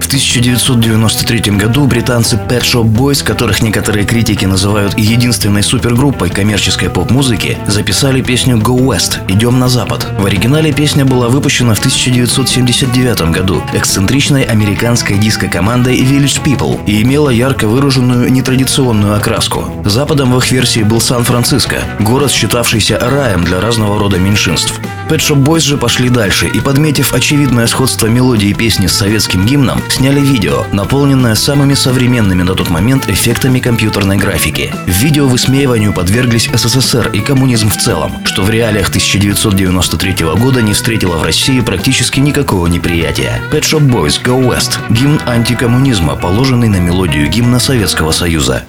В 1993 году британцы Pet Shop Boys, которых некоторые критики называют единственной супергруппой коммерческой поп-музыки, записали песню Go West – «Идем на запад». В оригинале песня была выпущена в 1979 году эксцентричной американской диско-командой Village People и имела ярко выраженную нетрадиционную окраску. Западом в их версии был Сан-Франциско, город, считавшийся раем для разного рода меньшинств. Pet Shop Boys же пошли дальше и, подметив очевидное сходство мелодии песни с советским гимном, сняли видео, наполненное самыми современными на тот момент эффектами компьютерной графики. В видео высмеиванию подверглись СССР и коммунизм в целом, что в реалиях 1993 года не встретило в России практически никакого неприятия. Pet Shop Boys Go West – гимн антикоммунизма, положенный на мелодию гимна Советского Союза.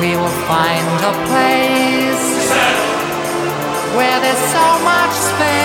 We will find a place where there's so much space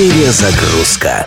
Перезагрузка.